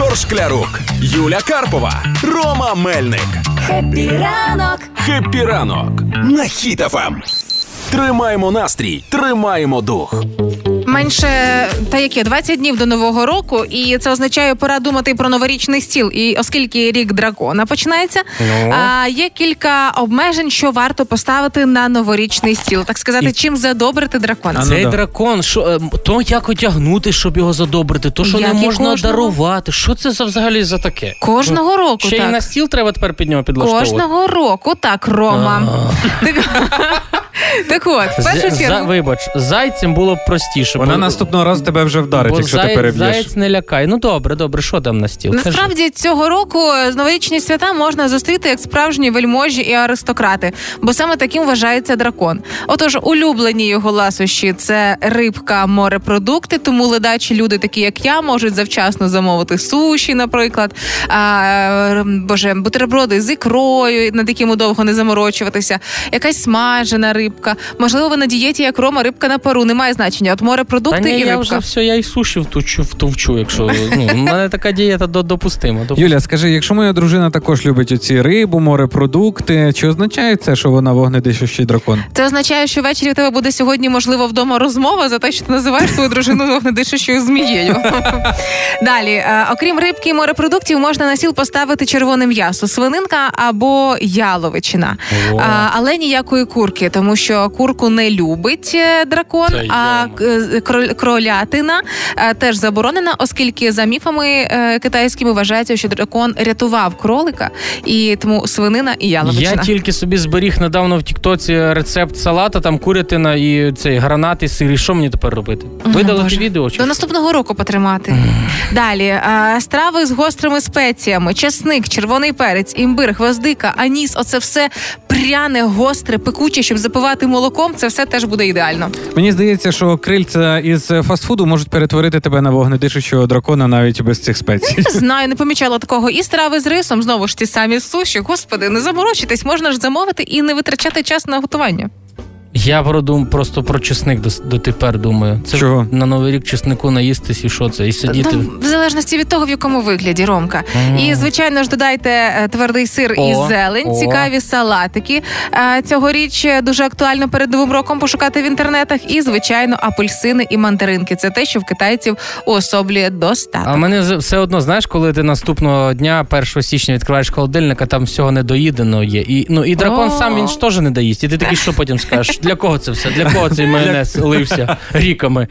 Ігор Шклярук, Юля Карпова, Рома Мельник. Хеппі ранок! Хеппі ранок на Хіт-ФМ. Тримаємо настрій, тримаємо дух. Менше та яке 20 днів до нового року, і це означає, пора думати про новорічний стіл. І оскільки рік дракона починається, Ну. а, є кілька обмежень, що варто поставити на новорічний стіл. Так сказати, І- чим задобрити дракона. А ну Цей да. дракон, що е, то як одягнути, щоб його задобрити, то що Як не можна кожного. дарувати. Що це за взагалі за таке? Кожного року Ще так. й на стіл треба тепер під нього підлаштовувати. Кожного року, так, Рома. Так, от, в першу чергу. вибач, зайцем було б простіше. Вона бо- наступного разу тебе вже вдарить, бо якщо зай- ти переб'єш. Заєць не лякає. Ну добре, добре, що там на стіл? Кажи. Насправді цього року з новорічні свята можна зустріти як справжні вельможі і аристократи, бо саме таким вважається дракон. Отож, улюблені його ласощі це рибка, морепродукти. Тому ледачі люди, такі як я, можуть завчасно замовити суші, наприклад, а, е, боже, бутерброди з ікрою, над якими довго не заморочуватися, якась смажена рибка. Можливо, ви на дієті як Рома, рибка на пару. Немає значення. От Та морепродукти ні, і я вже все, я і суші втовчу, втовчу якщо ну, у мене така дієта до- допустима. Юля, скажи, якщо моя дружина також любить оці рибу, морепродукти, чи означає це, що вона вогнедишущий дракон? Це означає, що ввечері в тебе буде сьогодні, можливо, вдома розмова за те, що ти називаєш свою дружину вогнедишущою змією. Далі, е, окрім рибки і морепродуктів, можна на стіл поставити червоне м'ясо, свининка або яловичина. О. Але ніякої курки, тому що курку не любить е, дракон, Та а йома. е, кролятина е, теж заборонена, оскільки за міфами е, китайськими вважається, що дракон рятував кролика, і тому свинина і яловичина. Я тільки собі зберіг недавно в Тіктоці рецепт салата, там курятина і цей гранат і сир. І що мені тепер робити? Видалити Боже. відео? Чи До наступного року потримати. Далі страви з гострими спеціями, часник, червоний перець, імбир, гвоздика, аніс. Оце все пряне, гостре, пекуче, щоб запивати молоком. Це все теж буде ідеально. Мені здається, що крильця із фастфуду можуть перетворити тебе на вогнедишучого дракона навіть без цих спецій. Не знаю, не помічала такого. І страви з рисом знову ж ті самі суші. Господи, не заморочитись, можна ж замовити і не витрачати час на готування. Я продум просто про чесник до, дотепер думаю. Це Чого? на новий рік чеснику наїстись і що це? І сидіти. Ну, в залежності від того, в якому вигляді, Ромка. Мгм. І звичайно ж додайте е, твердий сир і зелень, о. цікаві салатики. Е, Цьогоріч е, дуже актуально перед новим роком пошукати в інтернетах. І звичайно, апельсини і мандаринки. Це те, що в китайців уособлює достаток. А мене з- все одно, знаєш, коли ти наступного дня, 1 січня, відкриваєш холодильник, а там всього недоїдено є. І, ну, і дракон О. сам він ж теж не доїсть. І ти такий, що потім скажеш? Для кого це все? Для кого цей майонез лився ріками?